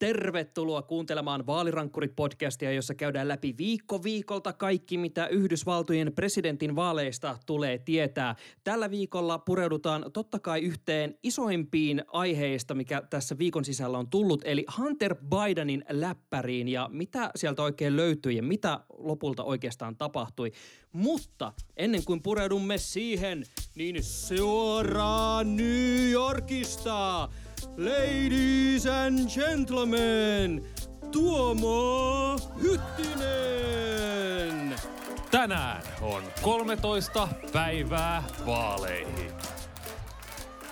Tervetuloa kuuntelemaan Vaalirankkurit-podcastia, jossa käydään läpi viikko viikolta kaikki, mitä Yhdysvaltojen presidentin vaaleista tulee tietää. Tällä viikolla pureudutaan totta kai yhteen isoimpiin aiheista, mikä tässä viikon sisällä on tullut, eli Hunter Bidenin läppäriin ja mitä sieltä oikein löytyi ja mitä lopulta oikeastaan tapahtui. Mutta ennen kuin pureudumme siihen, niin suoraan New Yorkista – Ladies and gentlemen, Tuomo Hyttinen! Tänään on 13 päivää vaaleihin.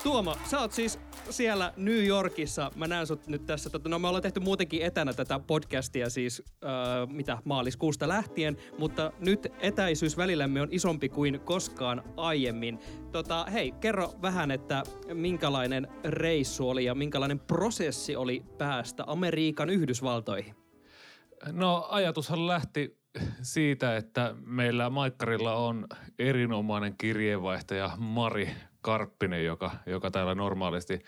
Tuomo, sä oot siis siellä New Yorkissa. Mä näen sut nyt tässä. Tota, no me ollaan tehty muutenkin etänä tätä podcastia siis äh, mitä maaliskuusta lähtien, mutta nyt etäisyys välillämme on isompi kuin koskaan aiemmin. Tota, hei, kerro vähän, että minkälainen reissu oli ja minkälainen prosessi oli päästä Amerikan Yhdysvaltoihin? No ajatushan lähti siitä, että meillä Maikkarilla on erinomainen kirjeenvaihtaja Mari Karppinen, joka, joka täällä normaalisti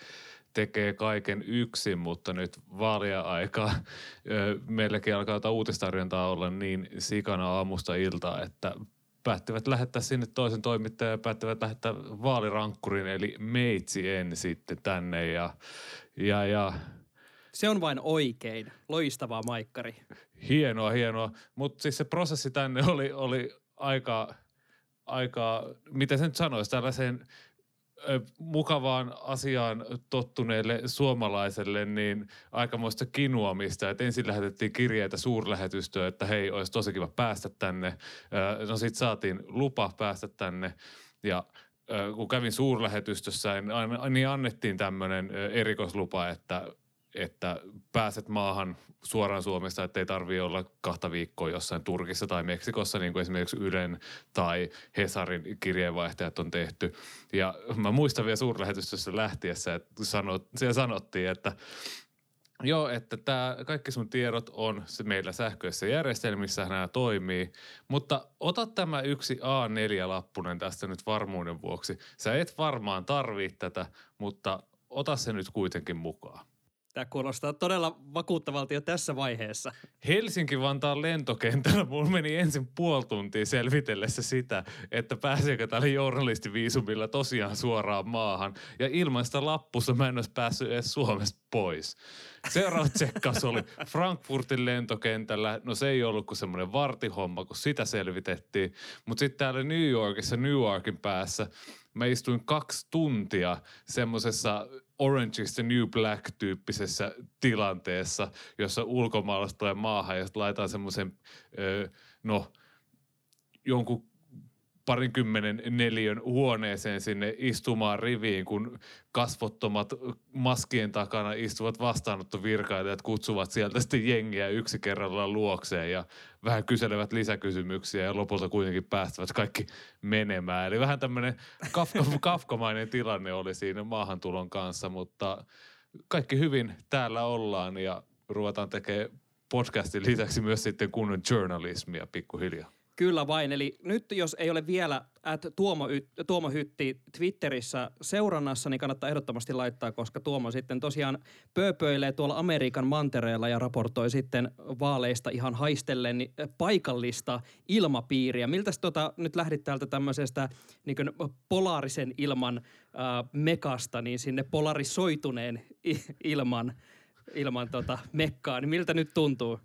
tekee kaiken yksin, mutta nyt vaalia aikaa meilläkin alkaa jotain uutistarjontaa olla niin sikana aamusta iltaa, että päättivät lähettää sinne toisen toimittajan ja päättivät lähettää vaalirankkurin eli meitsi en sitten tänne ja, ja, ja se on vain oikein. Loistavaa, Maikkari. Hienoa, hienoa. Mutta siis se prosessi tänne oli, oli aika, aika, miten sen nyt sanoisi, tällaiseen mukavaan asiaan tottuneelle suomalaiselle niin aikamoista kinuamista. Että ensin lähetettiin kirjeitä suurlähetystöön, että hei, olisi tosi kiva päästä tänne. No sitten saatiin lupa päästä tänne ja kun kävin suurlähetystössä, niin annettiin tämmöinen erikoislupa, että että pääset maahan suoraan Suomesta, ettei tarvitse olla kahta viikkoa jossain Turkissa tai Meksikossa, niin kuin esimerkiksi Ylen tai Hesarin kirjeenvaihtajat on tehty. Ja mä muistan vielä suurlähetystössä lähtiessä, että sanot, siellä sanottiin, että Joo, että tämä, kaikki sun tiedot on se meillä sähköisessä järjestelmissä, nämä toimii, mutta ota tämä yksi A4-lappunen tästä nyt varmuuden vuoksi. Sä et varmaan tarvii tätä, mutta ota se nyt kuitenkin mukaan. Tämä kuulostaa todella vakuuttavalta jo tässä vaiheessa. Helsinki-Vantaan lentokentällä mulla meni ensin puoli tuntia selvitellessä sitä, että pääseekö tällä journalistiviisumilla tosiaan suoraan maahan. Ja ilman sitä lappusta mä en olisi päässyt edes Suomesta pois. Seuraava tsekkaus oli Frankfurtin lentokentällä. No se ei ollut kuin semmoinen vartihomma, kun sitä selvitettiin. Mutta sitten täällä New Yorkissa, New Yorkin päässä, mä istuin kaksi tuntia semmoisessa Orange is the New Black-tyyppisessä tilanteessa, jossa ulkomaalaiset tulee maahan ja sitten laitetaan semmoisen, no, jonkun parinkymmenen neliön huoneeseen sinne istumaan riviin, kun kasvottomat maskien takana istuvat vastaanottovirkailijat kutsuvat sieltä sitten jengiä yksi kerrallaan luokseen ja vähän kyselevät lisäkysymyksiä ja lopulta kuitenkin päästävät kaikki menemään. Eli vähän tämmöinen kafka, kafkamainen tilanne oli siinä maahantulon kanssa, mutta kaikki hyvin täällä ollaan ja ruvetaan tekemään podcastin lisäksi myös sitten kunnon journalismia pikkuhiljaa. Kyllä vain. Eli nyt jos ei ole vielä at Tuomo, Tuomo Hytti Twitterissä seurannassa, niin kannattaa ehdottomasti laittaa, koska Tuomo sitten tosiaan pööpöilee tuolla Amerikan mantereella ja raportoi sitten vaaleista ihan haistellen niin paikallista ilmapiiriä. Miltä tota, nyt lähdit täältä tämmöisestä niin polaarisen ilman äh, mekasta niin sinne polarisoituneen ilman, ilman tota mekkaa, niin miltä nyt tuntuu?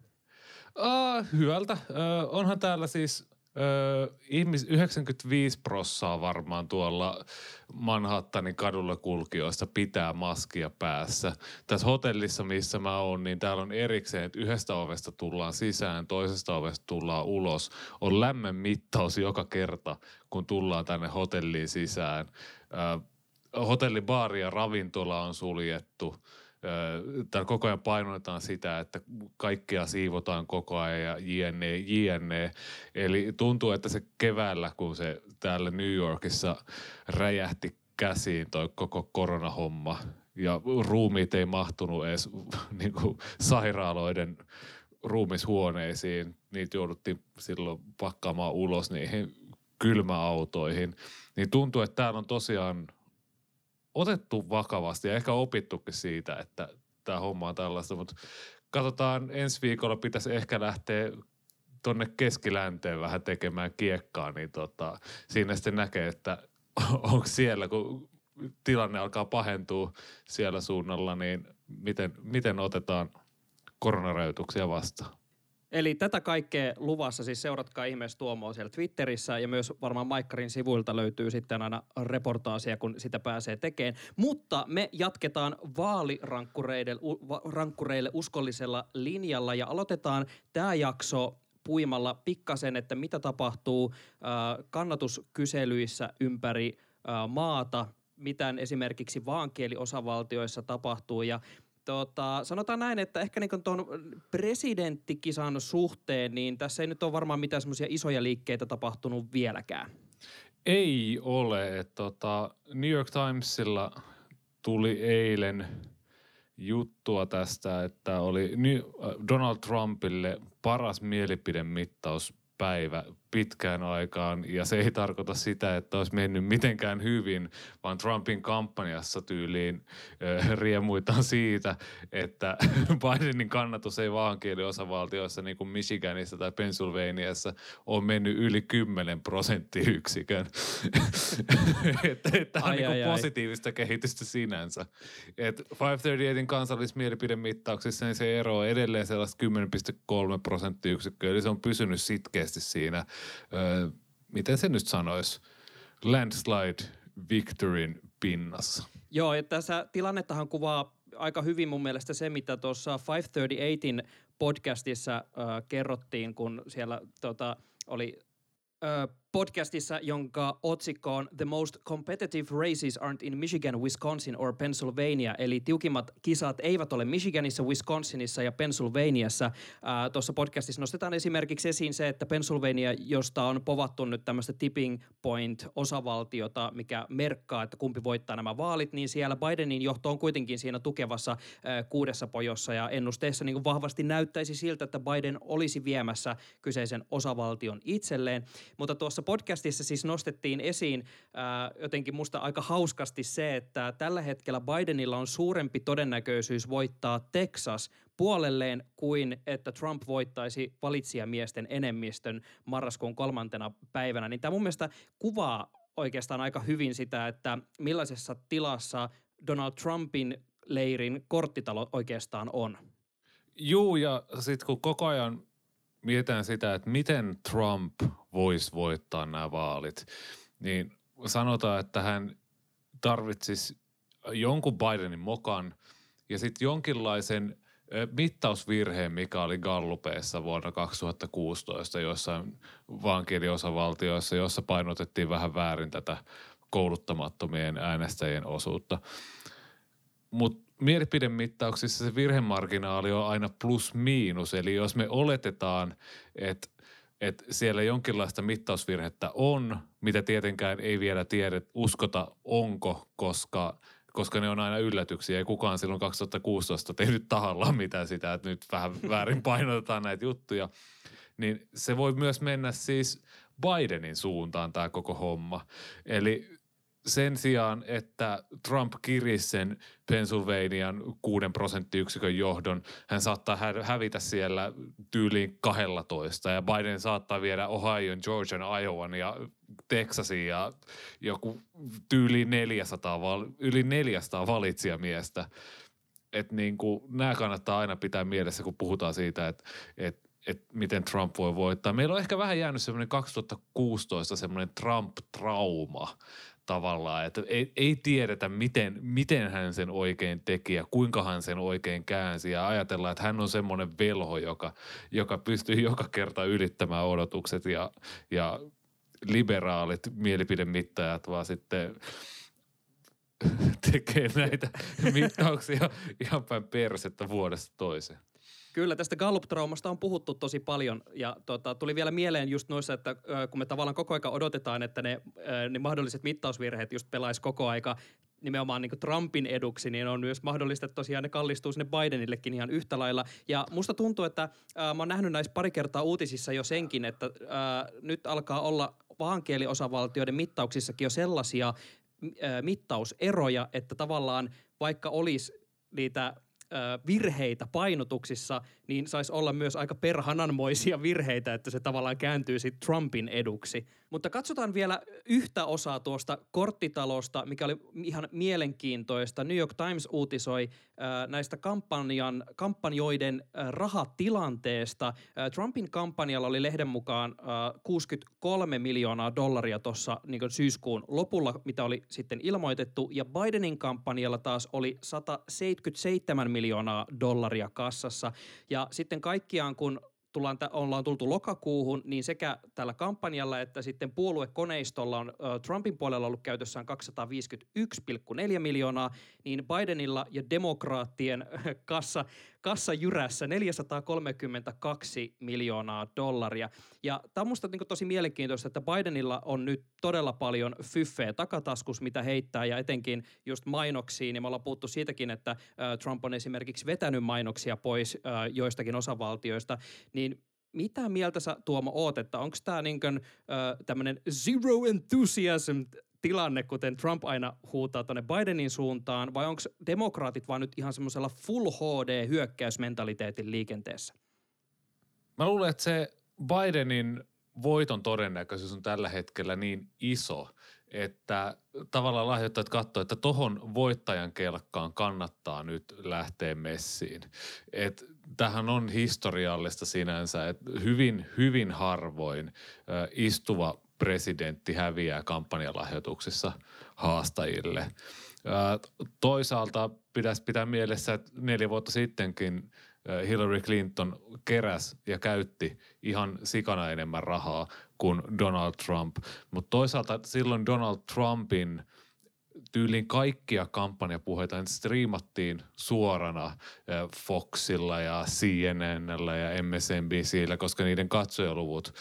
Uh, hyvältä. Uh, onhan täällä siis uh, ihmis 95 prossaa varmaan tuolla Manhattanin kadulla kulkijoista pitää maskia päässä. Tässä hotellissa, missä mä oon, niin täällä on erikseen, että yhdestä ovesta tullaan sisään, toisesta ovesta tullaan ulos. On lämmön mittaus joka kerta, kun tullaan tänne hotelliin sisään. Uh, hotellibaari ja ravintola on suljettu – täällä koko ajan painotetaan sitä, että kaikkea siivotaan koko ajan ja jne, jne. Eli tuntuu, että se keväällä, kun se täällä New Yorkissa räjähti käsiin toi koko koronahomma ja ruumiit ei mahtunut edes niin kuin sairaaloiden ruumishuoneisiin. Niitä jouduttiin silloin pakkaamaan ulos niihin kylmäautoihin. Niin tuntuu, että täällä on tosiaan otettu vakavasti ja ehkä opittukin siitä, että tämä homma on tällaista, mutta katsotaan, ensi viikolla pitäisi ehkä lähteä tuonne keskilänteen vähän tekemään kiekkaa, niin tota, siinä sitten näkee, että onko siellä, kun tilanne alkaa pahentua siellä suunnalla, niin miten, miten otetaan koronarajoituksia vastaan? Eli tätä kaikkea luvassa, siis seuratkaa ihmeessä Tuomoa siellä Twitterissä ja myös varmaan Maikkarin sivuilta löytyy sitten aina reportaasia, kun sitä pääsee tekemään. Mutta me jatketaan vaalirankkureille uskollisella linjalla ja aloitetaan tämä jakso puimalla pikkasen, että mitä tapahtuu kannatuskyselyissä ympäri maata, mitä esimerkiksi vaankieliosavaltioissa tapahtuu ja Tota, sanotaan näin, että ehkä niin tuon presidenttikisan suhteen, niin tässä ei nyt ole varmaan mitään semmoisia isoja liikkeitä tapahtunut vieläkään. Ei ole. Tota, New York Timesilla tuli eilen juttua tästä, että oli Donald Trumpille paras mielipidemittauspäivä pitkään aikaan ja se ei tarkoita sitä, että olisi mennyt mitenkään hyvin, vaan Trumpin kampanjassa tyyliin äh, riemuitaan siitä, että Bidenin kannatus ei vaan osavaltioissa niin kuin Michiganissa tai Pennsylvaniassa on mennyt yli 10 prosenttiyksikön. että tämä on ai, niin ai, positiivista ai. kehitystä sinänsä. Et 538 kansallismielipidemittauksissa niin se ero on edelleen sellaista 10,3 prosenttiyksikköä, eli se on pysynyt sitkeästi siinä – ö, miten se nyt sanoisi, landslide victoryn pinnassa. Joo, ja tässä tilannettahan kuvaa aika hyvin mun mielestä se, mitä tuossa 538in podcastissa äh, kerrottiin, kun siellä tota, oli äh, podcastissa, jonka otsikko on The most competitive races aren't in Michigan, Wisconsin or Pennsylvania. Eli tiukimmat kisat eivät ole Michiganissa, Wisconsinissa ja Pennsylvaniassa. Tuossa podcastissa nostetaan esimerkiksi esiin se, että Pennsylvania, josta on povattu nyt tämmöistä tipping point-osavaltiota, mikä merkkaa, että kumpi voittaa nämä vaalit, niin siellä Bidenin johto on kuitenkin siinä tukevassa äh, kuudessa pojossa ja ennusteessa niin vahvasti näyttäisi siltä, että Biden olisi viemässä kyseisen osavaltion itselleen. Mutta tuossa podcastissa siis nostettiin esiin ää, jotenkin musta aika hauskasti se, että tällä hetkellä Bidenilla on suurempi todennäköisyys voittaa Texas puolelleen kuin että Trump voittaisi valitsijamiesten enemmistön marraskuun kolmantena päivänä. Niin tämä mun mielestä kuvaa oikeastaan aika hyvin sitä, että millaisessa tilassa Donald Trumpin leirin korttitalo oikeastaan on. Juu, ja sitten kun koko ajan mietitään sitä, että miten Trump voisi voittaa nämä vaalit, niin sanotaan, että hän tarvitsisi jonkun Bidenin mokan ja sitten jonkinlaisen mittausvirheen, mikä oli Gallupeissa vuonna 2016 joissain vaankieliosavaltioissa, jossa painotettiin vähän väärin tätä kouluttamattomien äänestäjien osuutta. Mutta mielipidemittauksissa se virhemarginaali on aina plus-miinus. Eli jos me oletetaan, että että siellä jonkinlaista mittausvirhettä on, mitä tietenkään ei vielä tiedä, uskota onko, koska, koska ne on aina yllätyksiä. Ei kukaan silloin 2016 tehnyt tahallaan mitään sitä, että nyt vähän väärin painotetaan näitä juttuja. Niin se voi myös mennä siis Bidenin suuntaan tämä koko homma. Eli sen sijaan, että Trump kirisi sen Pennsylvanian kuuden prosenttiyksikön johdon, hän saattaa hävitä siellä tyyliin 12 ja Biden saattaa viedä Ohioon, Georgian, Iowan ja Texasin ja joku tyyli 400, yli 400 valitsijamiestä. Että niin nämä kannattaa aina pitää mielessä, kun puhutaan siitä, että, että että miten Trump voi voittaa. Meillä on ehkä vähän jäänyt semmoinen 2016 semmoinen Trump-trauma tavallaan, että ei, ei tiedetä, miten, miten hän sen oikein teki ja kuinka hän sen oikein käänsi ja ajatellaan, että hän on semmoinen velho, joka, joka pystyy joka kerta ylittämään odotukset ja, ja liberaalit mielipidemittajat vaan sitten tekee näitä mittauksia ihan päin persettä vuodesta toiseen. Kyllä, tästä Gallup-traumasta on puhuttu tosi paljon ja tota, tuli vielä mieleen just noissa, että kun me tavallaan koko aika odotetaan, että ne, ne mahdolliset mittausvirheet just pelaisi koko aika nimenomaan niin Trumpin eduksi, niin on myös mahdollista, että tosiaan ne kallistuu sinne Bidenillekin ihan yhtä lailla. Ja musta tuntuu, että äh, mä oon nähnyt näissä pari kertaa uutisissa jo senkin, että äh, nyt alkaa olla vaankieliosavaltioiden mittauksissakin jo sellaisia äh, mittauseroja, että tavallaan vaikka olisi niitä virheitä painotuksissa, niin saisi olla myös aika perhananmoisia virheitä, että se tavallaan kääntyy sitten Trumpin eduksi. Mutta katsotaan vielä yhtä osaa tuosta korttitalosta, mikä oli ihan mielenkiintoista. New York Times uutisoi äh, näistä kampanjan, kampanjoiden äh, rahatilanteesta. Äh, Trumpin kampanjalla oli lehden mukaan äh, 63 miljoonaa dollaria tuossa niin syyskuun lopulla, mitä oli sitten ilmoitettu, ja Bidenin kampanjalla taas oli 177 miljoonaa dollaria kassassa. Ja sitten kaikkiaan, kun tullaan, ollaan tultu lokakuuhun, niin sekä tällä kampanjalla että sitten puoluekoneistolla on Trumpin puolella ollut käytössään 251,4 miljoonaa, niin Bidenilla ja demokraattien kassa kassa jyrässä 432 miljoonaa dollaria. Ja tämä on musta niin tosi mielenkiintoista, että Bidenilla on nyt todella paljon fyffeä takataskus, mitä heittää, ja etenkin just mainoksiin, ja me ollaan puhuttu siitäkin, että Trump on esimerkiksi vetänyt mainoksia pois joistakin osavaltioista, niin mitä mieltä sä Tuomo oot, että onko tämä niin tämmöinen zero enthusiasm tilanne, kuten Trump aina huutaa tuonne Bidenin suuntaan, vai onko demokraatit vaan nyt ihan semmoisella full HD-hyökkäysmentaliteetin liikenteessä? Mä luulen, että se Bidenin voiton todennäköisyys on tällä hetkellä niin iso, että tavallaan lahjoittajat katsoo, että tohon voittajan kelkkaan kannattaa nyt lähteä messiin. Et tähän on historiallista sinänsä, että hyvin, hyvin harvoin istuva presidentti häviää kampanjalahjoituksissa haastajille. Toisaalta pitäisi pitää mielessä, että neljä vuotta sittenkin Hillary Clinton keräs ja käytti ihan sikana enemmän rahaa kuin Donald Trump. Mutta toisaalta silloin Donald Trumpin tyylin kaikkia kampanjapuheita striimattiin suorana Foxilla ja CNNllä ja MSNBCllä, koska niiden katsojaluvut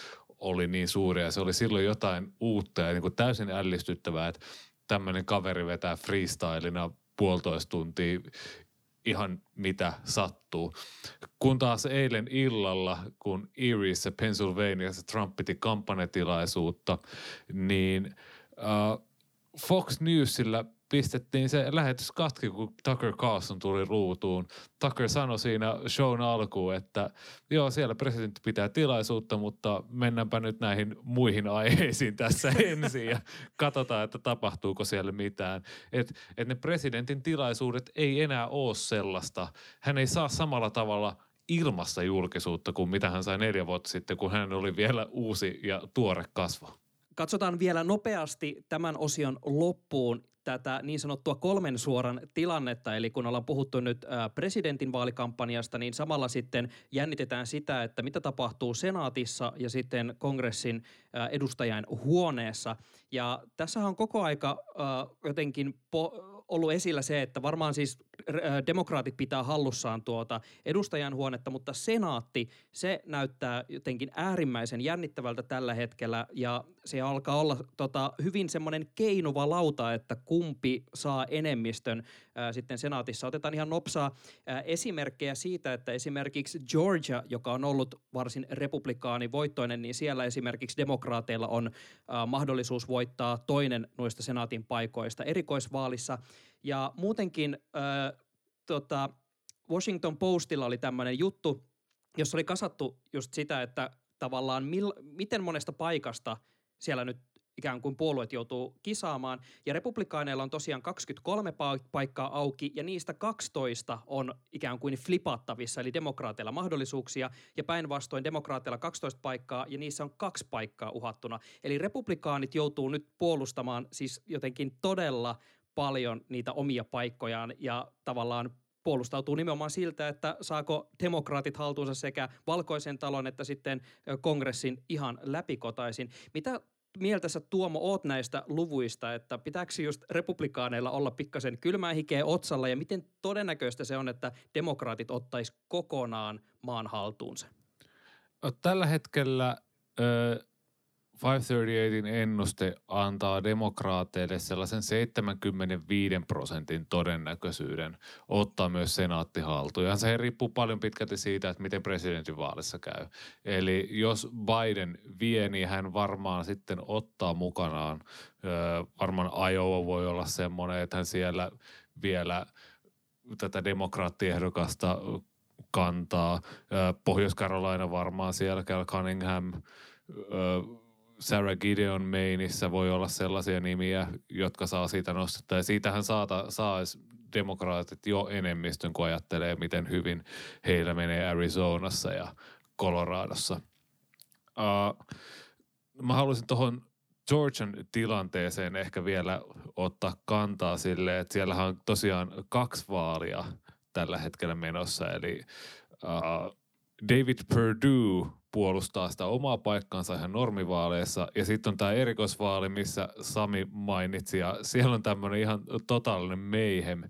oli niin suuri ja se oli silloin jotain uutta ja niin kuin täysin ällistyttävää, että tämmöinen kaveri vetää freestylina puolitoista tuntia ihan mitä sattuu. Kun taas eilen illalla, kun Eriessä, Pennsylvaniassa Trump piti kampanjatilaisuutta, niin uh, Fox Newsillä pistettiin se lähetys katki, kun Tucker Carlson tuli ruutuun. Tucker sanoi siinä shown alkuun, että joo, siellä presidentti pitää tilaisuutta, mutta mennäänpä nyt näihin muihin aiheisiin tässä ensin ja katsotaan, että tapahtuuko siellä mitään. Että et ne presidentin tilaisuudet ei enää ole sellaista. Hän ei saa samalla tavalla ilmassa julkisuutta kuin mitä hän sai neljä vuotta sitten, kun hän oli vielä uusi ja tuore kasvo. Katsotaan vielä nopeasti tämän osion loppuun tätä niin sanottua kolmen suoran tilannetta, eli kun ollaan puhuttu nyt presidentin vaalikampanjasta, niin samalla sitten jännitetään sitä, että mitä tapahtuu senaatissa ja sitten kongressin edustajain huoneessa. Ja tässä on koko aika jotenkin ollut esillä se, että varmaan siis demokraatit pitää hallussaan tuota edustajan huonetta, mutta senaatti, se näyttää jotenkin äärimmäisen jännittävältä tällä hetkellä ja se alkaa olla tota, hyvin semmoinen keinuva lauta, että kumpi saa enemmistön ää, sitten senaatissa. Otetaan ihan nopsaa ää, esimerkkejä siitä, että esimerkiksi Georgia, joka on ollut varsin republikaanivoittoinen, niin siellä esimerkiksi demokraateilla on ää, mahdollisuus voittaa toinen noista senaatin paikoista erikoisvaalissa. Ja muutenkin ää, tota, Washington Postilla oli tämmöinen juttu, jossa oli kasattu just sitä, että tavallaan mil, miten monesta paikasta siellä nyt ikään kuin puolueet joutuu kisaamaan. Ja republikaaneilla on tosiaan 23 paikkaa auki ja niistä 12 on ikään kuin flipattavissa, eli demokraateilla mahdollisuuksia. Ja päinvastoin demokraateilla 12 paikkaa ja niissä on kaksi paikkaa uhattuna. Eli republikaanit joutuu nyt puolustamaan siis jotenkin todella paljon niitä omia paikkojaan ja tavallaan puolustautuu nimenomaan siltä, että saako demokraatit haltuunsa sekä valkoisen talon että sitten kongressin ihan läpikotaisin. Mitä mieltä sä Tuomo oot näistä luvuista, että pitääkö just republikaaneilla olla pikkasen kylmää hikeä otsalla ja miten todennäköistä se on, että demokraatit ottais kokonaan maan haltuunsa? Tällä hetkellä 538 ennuste antaa demokraateille sellaisen 75 prosentin todennäköisyyden ottaa myös senaatti haltuun. Se riippuu paljon pitkälti siitä, että miten presidentinvaalissa käy. Eli jos Biden vie, niin hän varmaan sitten ottaa mukanaan, varmaan Iowa voi olla semmoinen, että hän siellä vielä tätä demokraattiehdokasta kantaa. Pohjois-Carolina varmaan siellä, Cal Cunningham, Sarah Gideon Mainissä voi olla sellaisia nimiä, jotka saa siitä nostetta. Ja siitähän saata, saa demokraatit jo enemmistön, kun ajattelee, miten hyvin heillä menee Arizonassa ja Coloradossa. Uh, mä haluaisin tuohon Georgian tilanteeseen ehkä vielä ottaa kantaa sille, että siellähän on tosiaan kaksi vaalia tällä hetkellä menossa, eli uh, David Perdue puolustaa sitä omaa paikkaansa ihan normivaaleissa. Ja sitten on tämä erikoisvaali, missä Sami mainitsi. Ja siellä on tämmöinen ihan totaalinen mayhem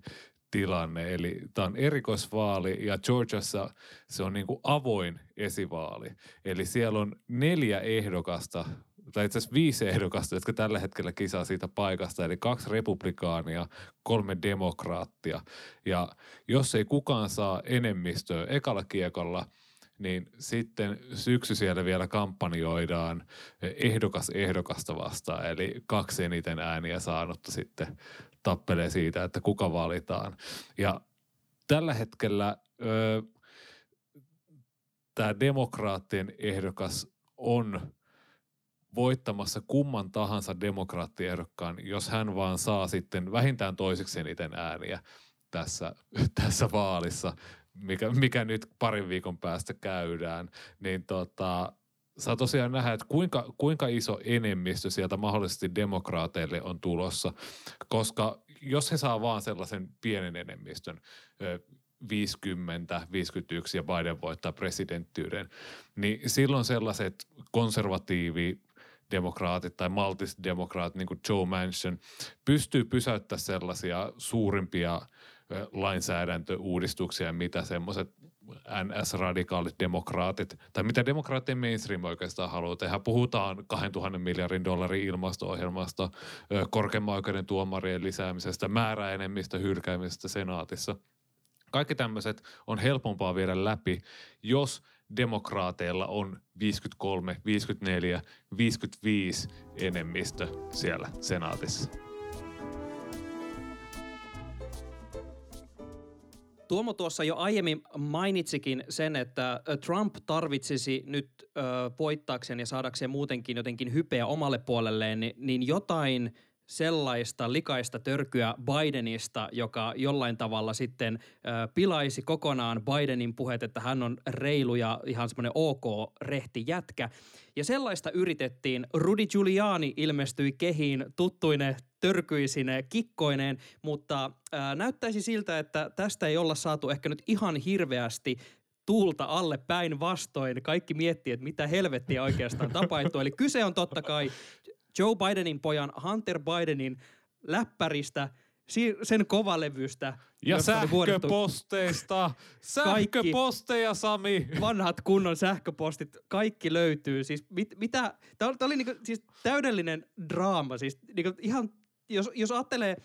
tilanne. Eli tämä on erikoisvaali ja Georgiassa se on niin kuin avoin esivaali. Eli siellä on neljä ehdokasta tai itse asiassa viisi ehdokasta, jotka tällä hetkellä kisaa siitä paikasta, eli kaksi republikaania, kolme demokraattia. Ja jos ei kukaan saa enemmistöä ekalla kiekolla – niin sitten syksy siellä vielä kampanjoidaan ehdokas ehdokasta vastaan, eli kaksi eniten ääniä saanutta sitten tappelee siitä, että kuka valitaan. Ja tällä hetkellä tämä demokraattien ehdokas on voittamassa kumman tahansa demokraattiehdokkaan, jos hän vaan saa sitten vähintään toiseksi eniten ääniä tässä, tässä vaalissa mikä, mikä nyt parin viikon päästä käydään, niin tota, saa tosiaan nähdä, että kuinka, kuinka iso enemmistö sieltä mahdollisesti demokraateille on tulossa, koska jos he saa vaan sellaisen pienen enemmistön, 50, 51 ja Biden voittaa presidenttyyden, niin silloin sellaiset konservatiivi demokraatit tai maltisdemokraatit, niin kuin Joe Manchin, pystyy pysäyttämään sellaisia suurimpia – lainsäädäntöuudistuksia, mitä semmoiset NS-radikaalit demokraatit, tai mitä demokraattien mainstream oikeastaan haluaa tehdä. Puhutaan 2000 miljardin dollarin ilmasto-ohjelmasta, korkeimman oikeuden tuomarien lisäämisestä, määräenemmistä hylkäämisestä senaatissa. Kaikki tämmöiset on helpompaa viedä läpi, jos demokraateilla on 53, 54, 55 enemmistö siellä senaatissa. Tuomo tuossa jo aiemmin mainitsikin sen, että Trump tarvitsisi nyt ö, voittaakseen ja saadakseen muutenkin jotenkin hypeä omalle puolelleen, niin, niin jotain sellaista likaista törkyä Bidenista, joka jollain tavalla sitten ö, pilaisi kokonaan Bidenin puheet, että hän on reilu ja ihan semmoinen ok rehti jätkä. Ja sellaista yritettiin. Rudy Giuliani ilmestyi kehiin tuttuine törkyisine kikkoineen, mutta ää, näyttäisi siltä, että tästä ei olla saatu ehkä nyt ihan hirveästi tuulta alle päin vastoin. Kaikki miettii, että mitä helvettiä oikeastaan tapahtuu. Eli kyse on totta kai Joe Bidenin pojan Hunter Bidenin läppäristä, sen kovalevystä. Ja sähköposteista. Sähköposteja, Sami. Vanhat kunnon sähköpostit, kaikki löytyy. Siis mit, mitä, tämä oli, oli niinku, siis täydellinen draama. Siis niinku ihan jos, jos ajattelee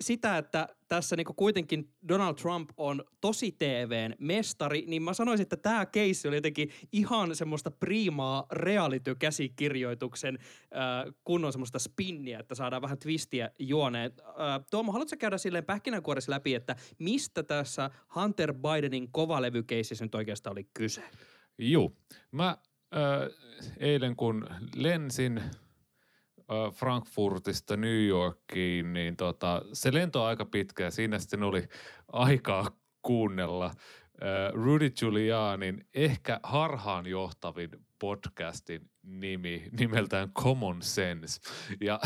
sitä, että tässä niinku kuitenkin Donald Trump on tosi TVn mestari, niin mä sanoisin, että tämä keissi oli jotenkin ihan semmoista priimaa reality-käsikirjoituksen äh, kunnon semmoista spinniä, että saadaan vähän twistiä juoneen. Äh, Tuomo, haluatko käydä silleen pähkinänkuoressa läpi, että mistä tässä Hunter Bidenin kovalevykeississä nyt oikeastaan oli kyse? Joo. Mä äh, eilen kun lensin – Frankfurtista New Yorkiin, niin tota, se lento on aika pitkä ja siinä sitten oli aikaa kuunnella Rudy Giulianin ehkä harhaanjohtavin podcastin nimi nimeltään Common Sense. Ja,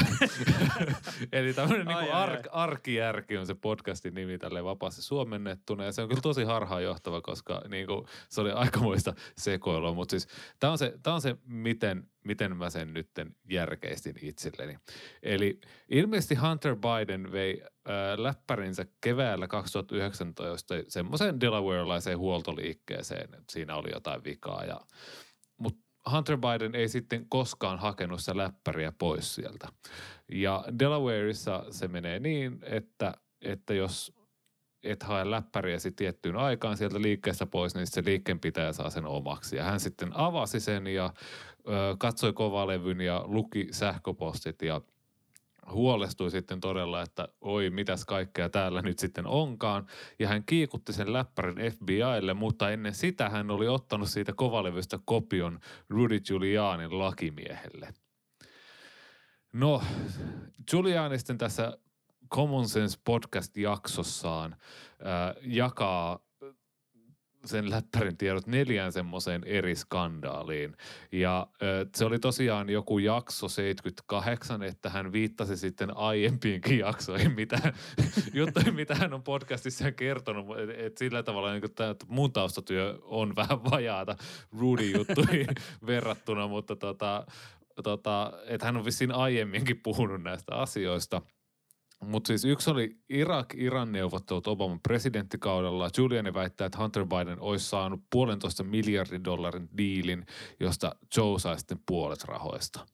eli tämmöinen niin ark, arkijärki on se podcastin nimi tälle vapaasti suomennettuna. Ja se on kyllä tosi harhaanjohtava, koska niin kuin, se oli aikamoista sekoilua. Mutta siis tämä on se, tää on se miten, miten mä sen nytten järkeistin itselleni. Eli ilmeisesti Hunter Biden vei äh, läppärinsä keväällä 2019 semmoiseen Delawarelaiseen huoltoliikkeeseen. Siinä oli jotain vikaa ja Hunter Biden ei sitten koskaan hakenut sitä läppäriä pois sieltä. Ja Delawareissa se menee niin, että, että jos et hae sitten tiettyyn aikaan sieltä liikkeestä pois, niin se liikkeenpitäjä saa sen omaksi. Ja hän sitten avasi sen ja ö, katsoi kovalevyn ja luki sähköpostit ja huolestui sitten todella, että oi mitäs kaikkea täällä nyt sitten onkaan. Ja hän kiikutti sen läppärin FBIlle, mutta ennen sitä hän oli ottanut siitä kovalevystä kopion Rudy Giulianin lakimiehelle. No, Giuliani sitten tässä Common Sense podcast-jaksossaan äh, jakaa sen läppärin tiedot neljään semmoiseen eri skandaaliin. Ja ö, se oli tosiaan joku jakso 78, että hän viittasi sitten aiempiinkin jaksoihin, mitä, juttuja, mitä hän on podcastissa kertonut. Et, et sillä tavalla niin tämä mun taustatyö on vähän vajaata Rudy-juttuihin verrattuna, mutta tota, tota, että hän on vissiin aiemminkin puhunut näistä asioista – mutta siis yksi oli Irak-Iran neuvottelut Obaman presidenttikaudella. Giuliani väittää, että Hunter Biden olisi saanut puolentoista miljardin dollarin diilin, josta Joe sai sitten puolet rahoista.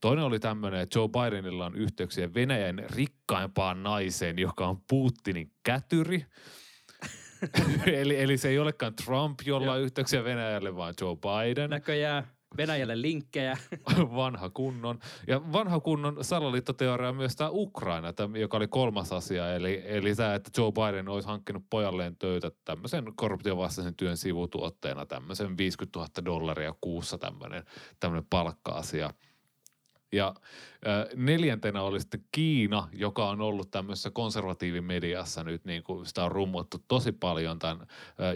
Toinen oli tämmöinen, että Joe Bidenilla on yhteyksiä Venäjän rikkaimpaan naiseen, joka on Putinin kätyri. eli, eli se ei olekaan Trump, jolla on yhteyksiä Venäjälle, vaan Joe Biden. Näköjään. Venäjälle linkkejä. vanha kunnon. Ja vanha kunnon salaliittoteoria on myös tämä Ukraina, tämä, joka oli kolmas asia. Eli, eli tämä, että Joe Biden olisi hankkinut pojalleen töitä tämmöisen korruptiovastaisen työn sivutuotteena, tämmöisen 50 000 dollaria kuussa tämmöinen, tämmöinen palkka-asia – ja neljäntenä oli sitten Kiina, joka on ollut tämmöisessä konservatiivimediassa nyt, niin kuin sitä on rummuttu tosi paljon tämän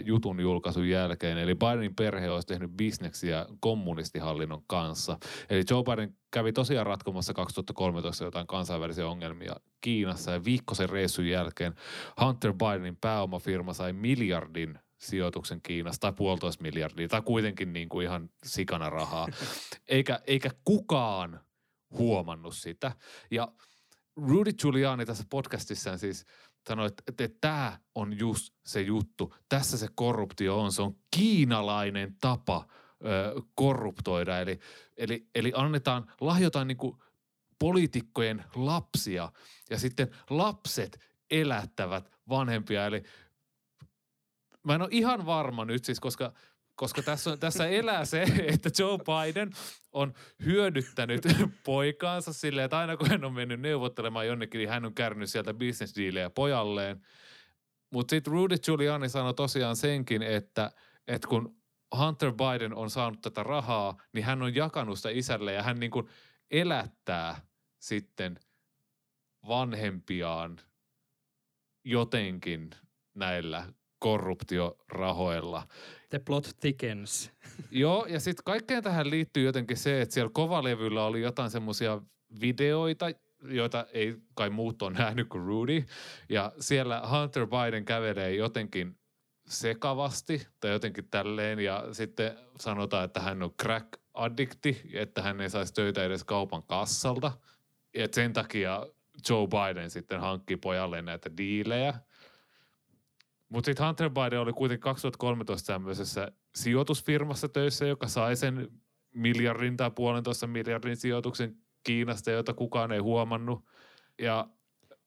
jutun julkaisun jälkeen. Eli Bidenin perhe olisi tehnyt bisneksiä kommunistihallinnon kanssa. Eli Joe Biden kävi tosiaan ratkomassa 2013 jotain kansainvälisiä ongelmia Kiinassa ja viikkoisen reissun jälkeen Hunter Bidenin pääomafirma sai miljardin sijoituksen Kiinasta tai puolitoista miljardia tai kuitenkin niin kuin ihan sikana rahaa. Eikä, eikä kukaan huomannut sitä. Ja Rudy Giuliani tässä podcastissaan siis sanoi, että, että, tämä on just se juttu. Tässä se korruptio on. Se on kiinalainen tapa ö, korruptoida. Eli, eli, eli annetaan, lahjotaan niin kuin poliitikkojen lapsia ja sitten lapset elättävät vanhempia. Eli mä en ole ihan varma nyt siis, koska – koska tässä, on, tässä elää se, että Joe Biden on hyödyttänyt poikaansa silleen, että aina kun hän on mennyt neuvottelemaan jonnekin, niin hän on kärnyt sieltä bisnesdiilejä pojalleen. Mutta sitten Rudy Giuliani sanoi tosiaan senkin, että, että kun Hunter Biden on saanut tätä rahaa, niin hän on jakanut sitä isälle ja hän niin kuin elättää sitten vanhempiaan jotenkin näillä korruptiorahoilla. The plot thickens. Joo, ja sitten kaikkeen tähän liittyy jotenkin se, että siellä kovalevyllä oli jotain semmoisia videoita, joita ei kai muut on nähnyt kuin Rudy. Ja siellä Hunter Biden kävelee jotenkin sekavasti tai jotenkin tälleen ja sitten sanotaan, että hän on crack-addikti, että hän ei saisi töitä edes kaupan kassalta. Ja sen takia Joe Biden sitten hankki pojalle näitä diilejä – mutta sitten Hunter Biden oli kuitenkin 2013 tämmöisessä sijoitusfirmassa töissä, joka sai sen miljardin tai puolentoista miljardin sijoituksen Kiinasta, jota kukaan ei huomannut. Ja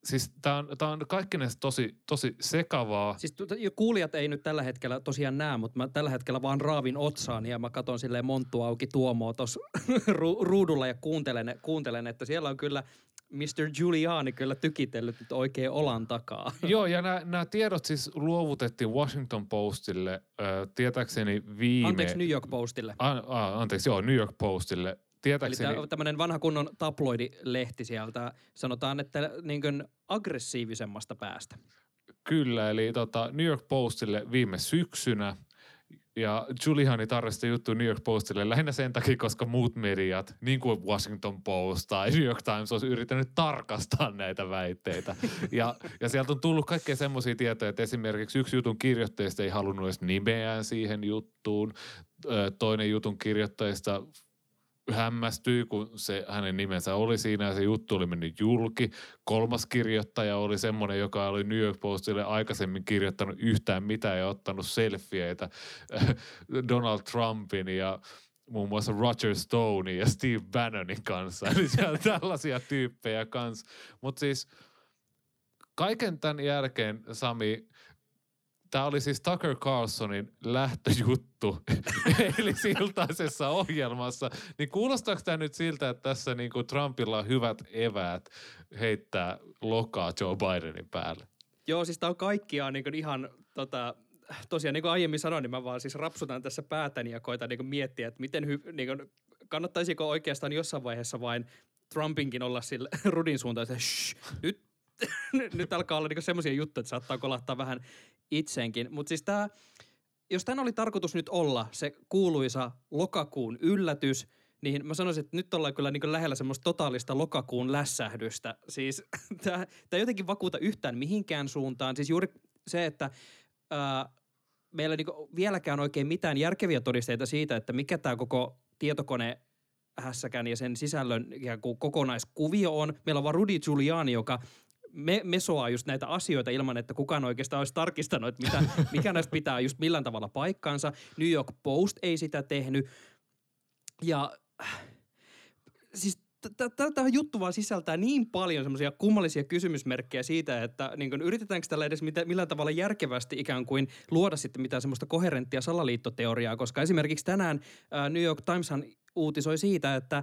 siis tämä on, on kaikkinensa tosi, tosi sekavaa. Siis kuulijat ei nyt tällä hetkellä tosiaan näe, mutta mä tällä hetkellä vaan raavin otsaan ja mä katson silleen monttu auki tuomoa tuossa ruudulla ja kuuntelen, kuuntelen, että siellä on kyllä Mr. Giuliani kyllä tykitellyt nyt oikein olan takaa. Joo, ja nämä tiedot siis luovutettiin Washington Postille, äh, tietääkseni viime... Anteeksi, New York Postille. A, a, anteeksi, joo, New York Postille. Tietääkseni... Eli tämmöinen vanha kunnon tabloidilehti sieltä, sanotaan, että niin kuin aggressiivisemmasta päästä. Kyllä, eli tota, New York Postille viime syksynä – ja Giuliani tarjosi juttu New York Postille lähinnä sen takia, koska muut mediat, niin kuin Washington Post tai New York Times, olisi yrittänyt tarkastaa näitä väitteitä. Ja, ja sieltä on tullut kaikkea semmoisia tietoja, että esimerkiksi yksi jutun kirjoittajista ei halunnut edes nimeään siihen juttuun. Toinen jutun kirjoittajista hämmästyi, kun se hänen nimensä oli siinä ja se juttu oli mennyt julki. Kolmas kirjoittaja oli semmoinen, joka oli New York Postille aikaisemmin kirjoittanut yhtään mitään ja ottanut selfieitä Donald Trumpin ja muun muassa Roger Stone ja Steve Bannonin kanssa. Eli siellä tällaisia tyyppejä kanssa. Mutta siis kaiken tämän jälkeen, Sami, Tämä oli siis Tucker Carlsonin lähtöjuttu eli siltaisessa ohjelmassa. Niin kuulostaako tämä nyt siltä, että tässä niinku Trumpilla on hyvät eväät heittää lokaa Joe Bidenin päälle? Joo, siis tämä on kaikkiaan niin ihan tota, tosiaan niin kuin aiemmin sanoin, niin mä vaan siis rapsutan tässä päätäni ja koitan niin miettiä, että miten hy, niin kuin, kannattaisiko oikeastaan jossain vaiheessa vain Trumpinkin olla sille rudin suuntaan, että nyt, nyt alkaa olla niin semmoisia juttuja, että saattaa kolahtaa vähän itseenkin. Mutta siis tämä, jos tämän oli tarkoitus nyt olla se kuuluisa lokakuun yllätys, niin mä sanoisin, että nyt ollaan kyllä niin lähellä semmoista totaalista lokakuun lässähdystä. Siis tämä jotenkin vakuuta yhtään mihinkään suuntaan. Siis juuri se, että ää, meillä ei niin vieläkään oikein mitään järkeviä todisteita siitä, että mikä tämä koko tietokone hässäkään ja sen sisällön ikään kuin kokonaiskuvio on. Meillä on vaan Rudy Giuliani, joka me, mesoaa just näitä asioita ilman, että kukaan oikeastaan olisi tarkistanut, että mitä, mikä näistä pitää just millään tavalla paikkaansa. New York Post ei sitä tehnyt. Ja siis tämä juttu vaan sisältää niin paljon semmoisia kummallisia kysymysmerkkejä siitä, että niin kun, yritetäänkö tällä edes mitä, millään tavalla järkevästi ikään kuin luoda sitten mitään semmoista koherenttia salaliittoteoriaa, koska esimerkiksi tänään äh, New York Timeshan uutisoi siitä, että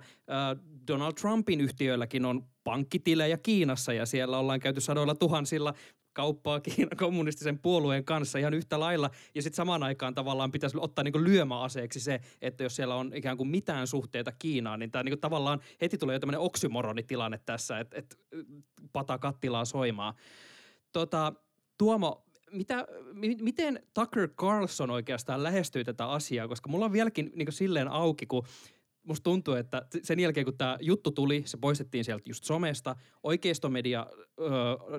Donald Trumpin yhtiöilläkin on pankkitilejä Kiinassa ja siellä ollaan käyty sadoilla tuhansilla kauppaa Kiinan kommunistisen puolueen kanssa ihan yhtä lailla. Ja sitten samaan aikaan tavallaan pitäisi ottaa niinku lyömäaseeksi se, että jos siellä on ikään kuin mitään suhteita Kiinaan, niin tämä niinku tavallaan heti tulee jo tämmöinen oksymoronitilanne tässä, että et pata kattilaa soimaa. Tota, Tuomo, mitä, m- miten Tucker Carlson oikeastaan lähestyy tätä asiaa, koska mulla on vieläkin niin silleen auki, kun musta tuntuu, että sen jälkeen kun tämä juttu tuli, se poistettiin sieltä just somesta, oikeistomedia öö,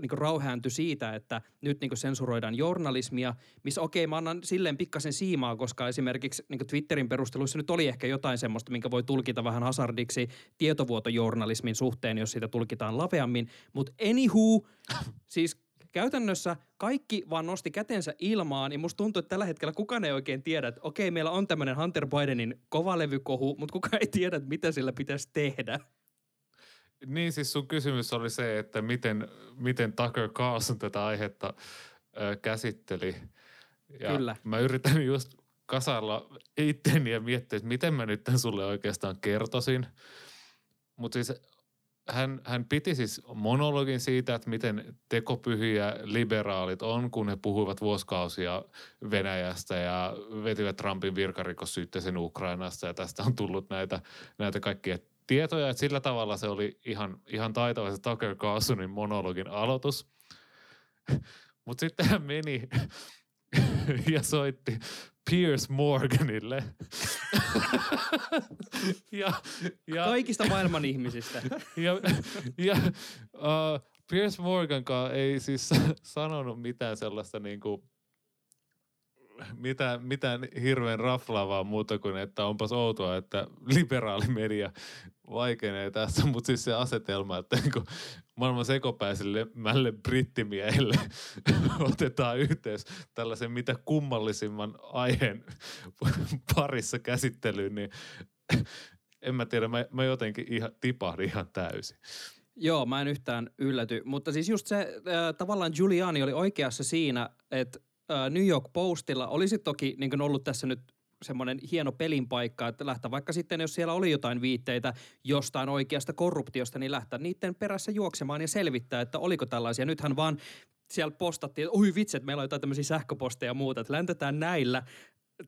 niin rauhääntyi siitä, että nyt niin sensuroidaan journalismia, missä okei, okay, mä annan silleen pikkasen siimaa, koska esimerkiksi niin Twitterin perusteluissa nyt oli ehkä jotain semmoista, minkä voi tulkita vähän hazardiksi tietovuotojournalismin suhteen, jos sitä tulkitaan laveammin. Mutta anywho, siis käytännössä kaikki vaan nosti kätensä ilmaan, ja musta tuntuu, että tällä hetkellä kukaan ei oikein tiedä, että okei, meillä on tämmöinen Hunter Bidenin kovalevykohu, mutta kukaan ei tiedä, että mitä sillä pitäisi tehdä. Niin, siis sun kysymys oli se, että miten, miten Tucker Carlson tätä aihetta ö, käsitteli. Ja Kyllä. Mä yritän just kasalla itteeni ja miettiä, että miten mä nyt tämän sulle oikeastaan kertoisin. Mutta siis hän, hän piti siis monologin siitä, että miten tekopyhiä liberaalit on, kun he puhuivat vuosikausia Venäjästä ja vetivät Trumpin virkarikossyytteisen Ukrainasta ja tästä on tullut näitä, näitä kaikkia tietoja, että sillä tavalla se oli ihan, ihan taitava se Tucker Carlsonin monologin aloitus. Mutta sitten hän meni ja soitti Piers Morganille. ja, ja, Kaikista maailman ihmisistä. ja ja uh, Piers Morgankaan ei siis sanonut mitään sellaista niin kuin mitään, mitään hirveän raflaavaa muuta kuin, että onpas outoa, että liberaali media vaikenee tässä, mutta siis se asetelma, että niin maailman sekopäiselle mälle brittimiehelle otetaan yhteys tällaisen mitä kummallisimman aiheen parissa käsittelyyn, niin en mä tiedä, mä, mä jotenkin ihan, tipahdin ihan täysin. Joo, mä en yhtään ylläty. Mutta siis just se, äh, tavallaan Giuliani oli oikeassa siinä, että New York Postilla olisi toki niin ollut tässä nyt semmoinen hieno pelin paikka, että lähteä vaikka sitten, jos siellä oli jotain viitteitä jostain oikeasta korruptiosta, niin lähteä niiden perässä juoksemaan ja selvittää, että oliko tällaisia. Nythän vaan siellä postattiin, että oi vitsi, että meillä on jotain tämmöisiä sähköposteja ja muuta, että läntetään näillä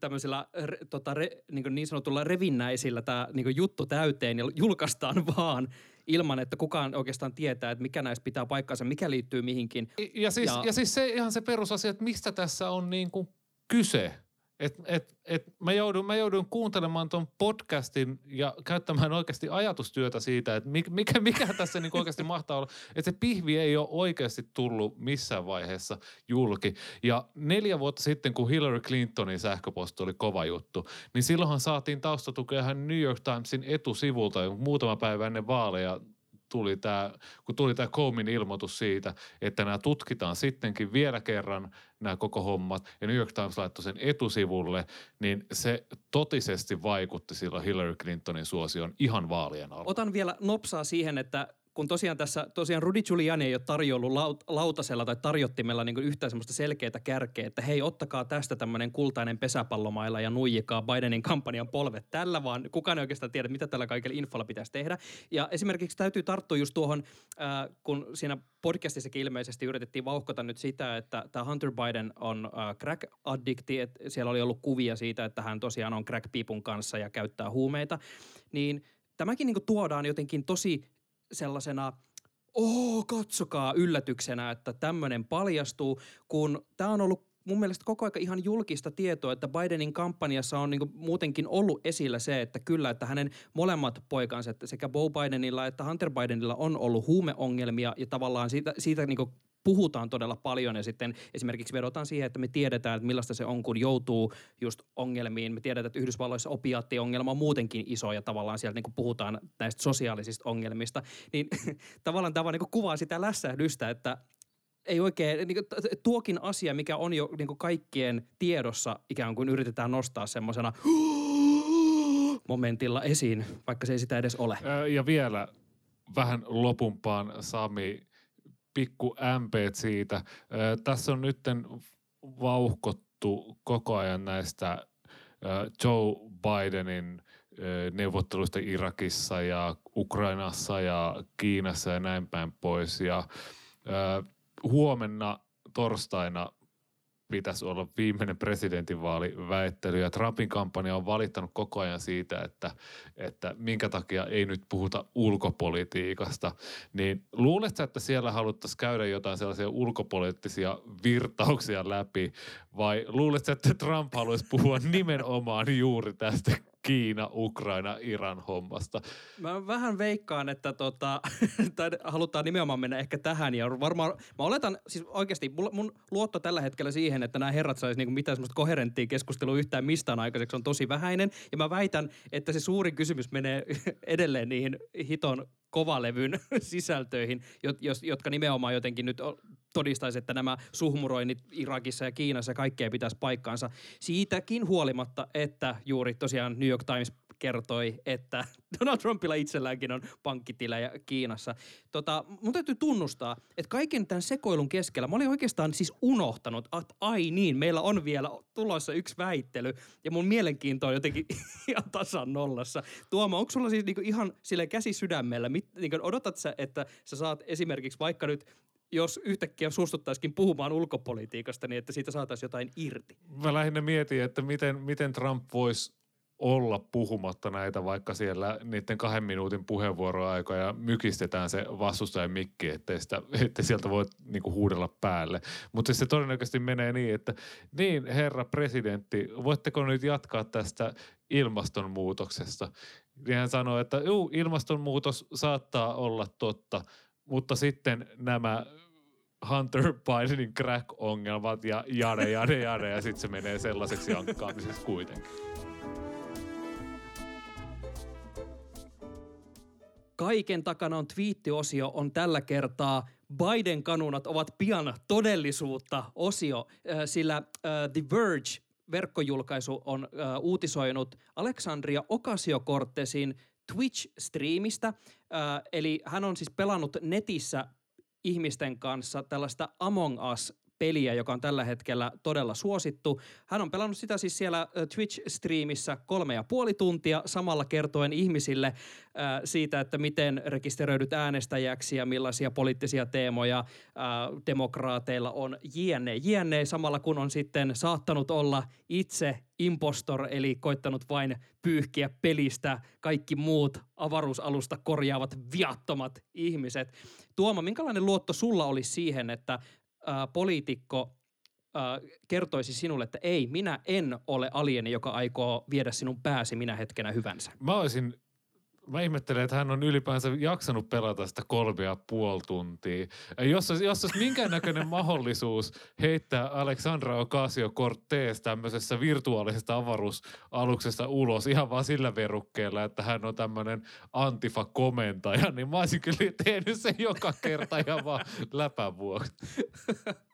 tämmöisillä tota, re, niin, niin sanotulla revinnäisillä tämä niin juttu täyteen ja julkaistaan vaan ilman, että kukaan oikeastaan tietää, että mikä näistä pitää paikkansa, mikä liittyy mihinkin. Ja siis, ja, ja siis se ihan se perusasia, että mistä tässä on niin kuin kyse. Et, et, et mä, joudun, mä joudun kuuntelemaan tuon podcastin ja käyttämään oikeasti ajatustyötä siitä, että mikä, mikä tässä niin oikeasti mahtaa olla. Että se pihvi ei ole oikeasti tullut missään vaiheessa julki. Ja neljä vuotta sitten, kun Hillary Clintonin sähköposti oli kova juttu, niin silloinhan saatiin taustatukea New York Timesin etusivulta muutama päivä ennen vaaleja tuli tämä, kun tuli tämä Combin ilmoitus siitä, että nämä tutkitaan sittenkin vielä kerran nämä koko hommat, ja New York Times laittoi sen etusivulle, niin se totisesti vaikutti silloin Hillary Clintonin suosion ihan vaalien alla. Otan vielä nopsaa siihen, että kun tosiaan tässä, tosiaan Rudy Giuliani ei ole tarjollut laut, lautasella tai tarjottimella niin yhtään semmoista selkeää kärkeä, että hei, ottakaa tästä tämmöinen kultainen pesäpallomailla ja nuijikaa Bidenin kampanjan polvet tällä, vaan kukaan ei oikeastaan tiedä, mitä tällä kaikella infolla pitäisi tehdä. Ja esimerkiksi täytyy tarttua just tuohon, äh, kun siinä podcastissakin ilmeisesti yritettiin vauhkota nyt sitä, että tämä Hunter Biden on äh, crack-addikti, että siellä oli ollut kuvia siitä, että hän tosiaan on crack-piipun kanssa ja käyttää huumeita, niin tämäkin niin tuodaan jotenkin tosi sellaisena oh, katsokaa yllätyksenä, että tämmöinen paljastuu, kun tämä on ollut mun mielestä koko ajan ihan julkista tietoa, että Bidenin kampanjassa on niinku muutenkin ollut esillä se, että kyllä, että hänen molemmat poikansa, että sekä Bo Bidenilla että Hunter Bidenilla on ollut huumeongelmia ja tavallaan siitä, siitä niinku puhutaan todella paljon ja sitten esimerkiksi vedotaan siihen, että me tiedetään, että millaista se on, kun joutuu just ongelmiin. Me tiedetään, että Yhdysvalloissa opiaattiongelma on muutenkin iso ja tavallaan sieltä niin puhutaan näistä sosiaalisista ongelmista. Niin tavallaan tämä niin kuvaa sitä lässähdystä, että ei oikein, niin kuin, tuokin asia, mikä on jo niin kuin kaikkien tiedossa, ikään kuin yritetään nostaa semmoisena momentilla esiin, vaikka se ei sitä edes ole. Ja vielä vähän lopumpaan Sami, pikku ämpeet siitä. Tässä on nyt vauhkottu koko ajan näistä Joe Bidenin neuvotteluista Irakissa ja Ukrainassa ja Kiinassa ja näin päin pois. Ja huomenna torstaina pitäisi olla viimeinen presidentinvaaliväittely ja Trumpin kampanja on valittanut koko ajan siitä, että, että minkä takia ei nyt puhuta ulkopolitiikasta. Niin luuletko, että siellä haluttaisiin käydä jotain sellaisia ulkopoliittisia virtauksia läpi vai luuletko, että Trump haluaisi puhua nimenomaan juuri tästä Kiina, Ukraina, Iran hommasta. Mä vähän veikkaan, että tota, tai halutaan nimenomaan mennä ehkä tähän. Ja varmaan, mä oletan, siis oikeasti mun, luotto tällä hetkellä siihen, että nämä herrat saisi niinku mitään semmoista koherenttia keskustelua yhtään mistään aikaiseksi on tosi vähäinen. Ja mä väitän, että se suurin kysymys menee edelleen niihin hiton kovalevyn sisältöihin, jotka nimenomaan jotenkin nyt todistaisi, että nämä suhmuroinnit Irakissa ja Kiinassa ja kaikkea pitäisi paikkaansa. Siitäkin huolimatta, että juuri tosiaan New York Times kertoi, että Donald Trumpilla itselläänkin on pankkitilejä Kiinassa. Tota, mun täytyy tunnustaa, että kaiken tämän sekoilun keskellä mä olin oikeastaan siis unohtanut, että ai niin, meillä on vielä tulossa yksi väittely ja mun mielenkiinto on jotenkin ihan tasan nollassa. Tuoma, onko sulla siis niinku ihan sille käsi sydämellä, mit, niinku odotat sä, että sä saat esimerkiksi vaikka nyt jos yhtäkkiä suostuttaisikin puhumaan ulkopolitiikasta, niin että siitä saataisiin jotain irti. Mä lähinnä mietin, että miten, miten Trump voisi olla puhumatta näitä vaikka siellä niiden kahden minuutin puheenvuoroaikoja mykistetään se vastustajan mikki, ettei, sitä, ettei sieltä voi niinku huudella päälle. Mutta se todennäköisesti menee niin, että niin herra presidentti, voitteko nyt jatkaa tästä ilmastonmuutoksesta? Niin hän sanoi, että juu, ilmastonmuutos saattaa olla totta, mutta sitten nämä Hunter Bidenin crack-ongelmat ja jade, jade, jade, ja sitten se menee sellaiseksi jankkaamiseksi kuitenkin. Kaiken takana on twiittiosio on tällä kertaa Biden-kanunat ovat pian todellisuutta osio, sillä The Verge verkkojulkaisu on uutisoinut Alexandria Ocasio-Cortezin Twitch-striimistä. Uh, eli hän on siis pelannut netissä ihmisten kanssa tällaista Among Us peliä, joka on tällä hetkellä todella suosittu. Hän on pelannut sitä siis siellä Twitch-striimissä kolme ja puoli tuntia samalla kertoen ihmisille äh, siitä, että miten rekisteröidyt äänestäjäksi ja millaisia poliittisia teemoja äh, demokraateilla on jne. jne. Samalla kun on sitten saattanut olla itse impostor, eli koittanut vain pyyhkiä pelistä kaikki muut avaruusalusta korjaavat viattomat ihmiset. Tuoma, minkälainen luotto sulla olisi siihen, että äh, poliitikko äh, kertoisi sinulle, että ei, minä en ole alieni, joka aikoo viedä sinun pääsi minä hetkenä hyvänsä? Mä olisin Mä ihmettelen, että hän on ylipäänsä jaksanut pelata sitä kolme ja puoli tuntia. Jos olisi, jos olisi minkäännäköinen mahdollisuus heittää Alexandra Ocasio-Cortez tämmöisessä virtuaalisesta avaruusaluksesta ulos ihan vaan sillä verukkeella, että hän on tämmöinen antifa-komentaja, niin mä olisin kyllä tehnyt sen joka kerta ihan vaan läpän vuoksi.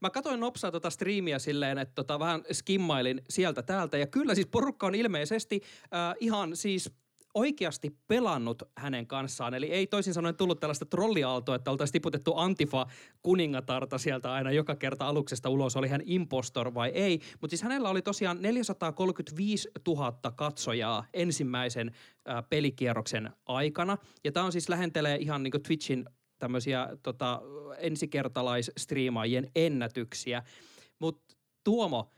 Mä katsoin nopsaa tota striimiä silleen, että tota vähän skimmailin sieltä täältä. Ja kyllä siis porukka on ilmeisesti äh, ihan siis oikeasti pelannut hänen kanssaan. Eli ei toisin sanoen tullut tällaista trolliaaltoa, että oltaisiin tiputettu Antifa kuningatarta sieltä aina joka kerta aluksesta ulos, oli hän impostor vai ei. Mutta siis hänellä oli tosiaan 435 000 katsojaa ensimmäisen äh, pelikierroksen aikana. Ja tämä on siis lähentelee ihan niin Twitchin tämmöisiä tota, ensikertalaisstriimaajien ennätyksiä. Mutta Tuomo,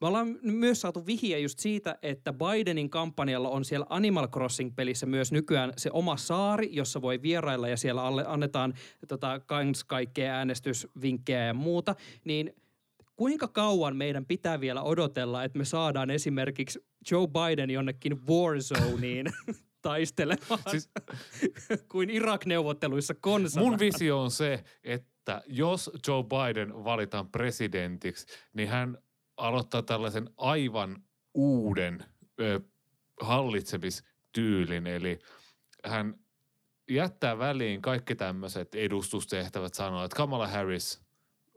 me ollaan myös saatu vihje just siitä, että Bidenin kampanjalla on siellä Animal Crossing-pelissä myös nykyään se oma saari, jossa voi vierailla ja siellä alle annetaan tota, kans kaikkea äänestysvinkkejä ja muuta. Niin kuinka kauan meidän pitää vielä odotella, että me saadaan esimerkiksi Joe Biden jonnekin Warzoneen taistelemaan siis, kuin Irak-neuvotteluissa konsana. Mun visio on se, että jos Joe Biden valitaan presidentiksi, niin hän aloittaa tällaisen aivan uuden ö, hallitsemistyylin, eli hän jättää väliin kaikki tämmöiset edustustehtävät, sanoo, että Kamala Harris,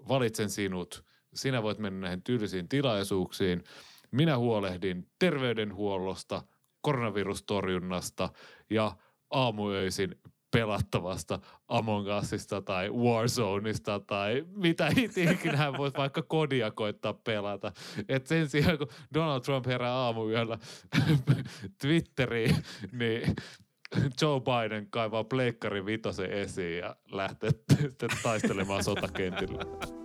valitsen sinut, sinä voit mennä näihin tylsiin tilaisuuksiin, minä huolehdin terveydenhuollosta, koronavirustorjunnasta ja aamuöisin pelattavasta Among Usista tai Warzoneista tai mitä ikinä hän voisi vaikka kodia koittaa pelata. Et sen sijaan, kun Donald Trump herää aamuyöllä Twitteriin, niin Joe Biden kaivaa pleikkari vitosen esiin ja lähtee taistelemaan sotakentillä.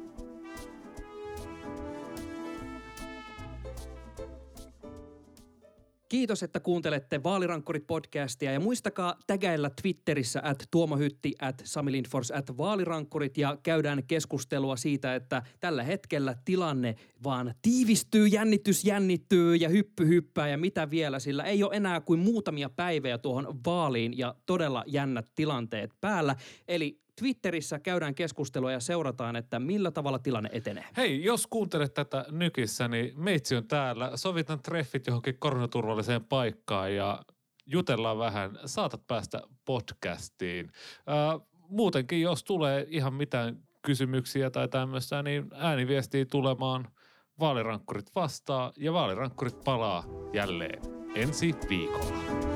Kiitos, että kuuntelette Vaalirankkurit-podcastia ja muistakaa tägäillä Twitterissä at tuomohytti at samilindfors at vaalirankkurit ja käydään keskustelua siitä, että tällä hetkellä tilanne vaan tiivistyy, jännitys jännittyy ja hyppy hyppää ja mitä vielä, sillä ei ole enää kuin muutamia päiviä tuohon vaaliin ja todella jännät tilanteet päällä. Eli Twitterissä käydään keskustelua ja seurataan, että millä tavalla tilanne etenee. Hei, jos kuuntelet tätä nykissä, niin meitsi on täällä. Sovitan treffit johonkin koronaturvalliseen paikkaan ja jutellaan vähän. Saatat päästä podcastiin. Äh, muutenkin, jos tulee ihan mitään kysymyksiä tai tämmöistä, niin ääniviestii tulemaan. Vaalirankkurit vastaa ja vaalirankkurit palaa jälleen ensi viikolla.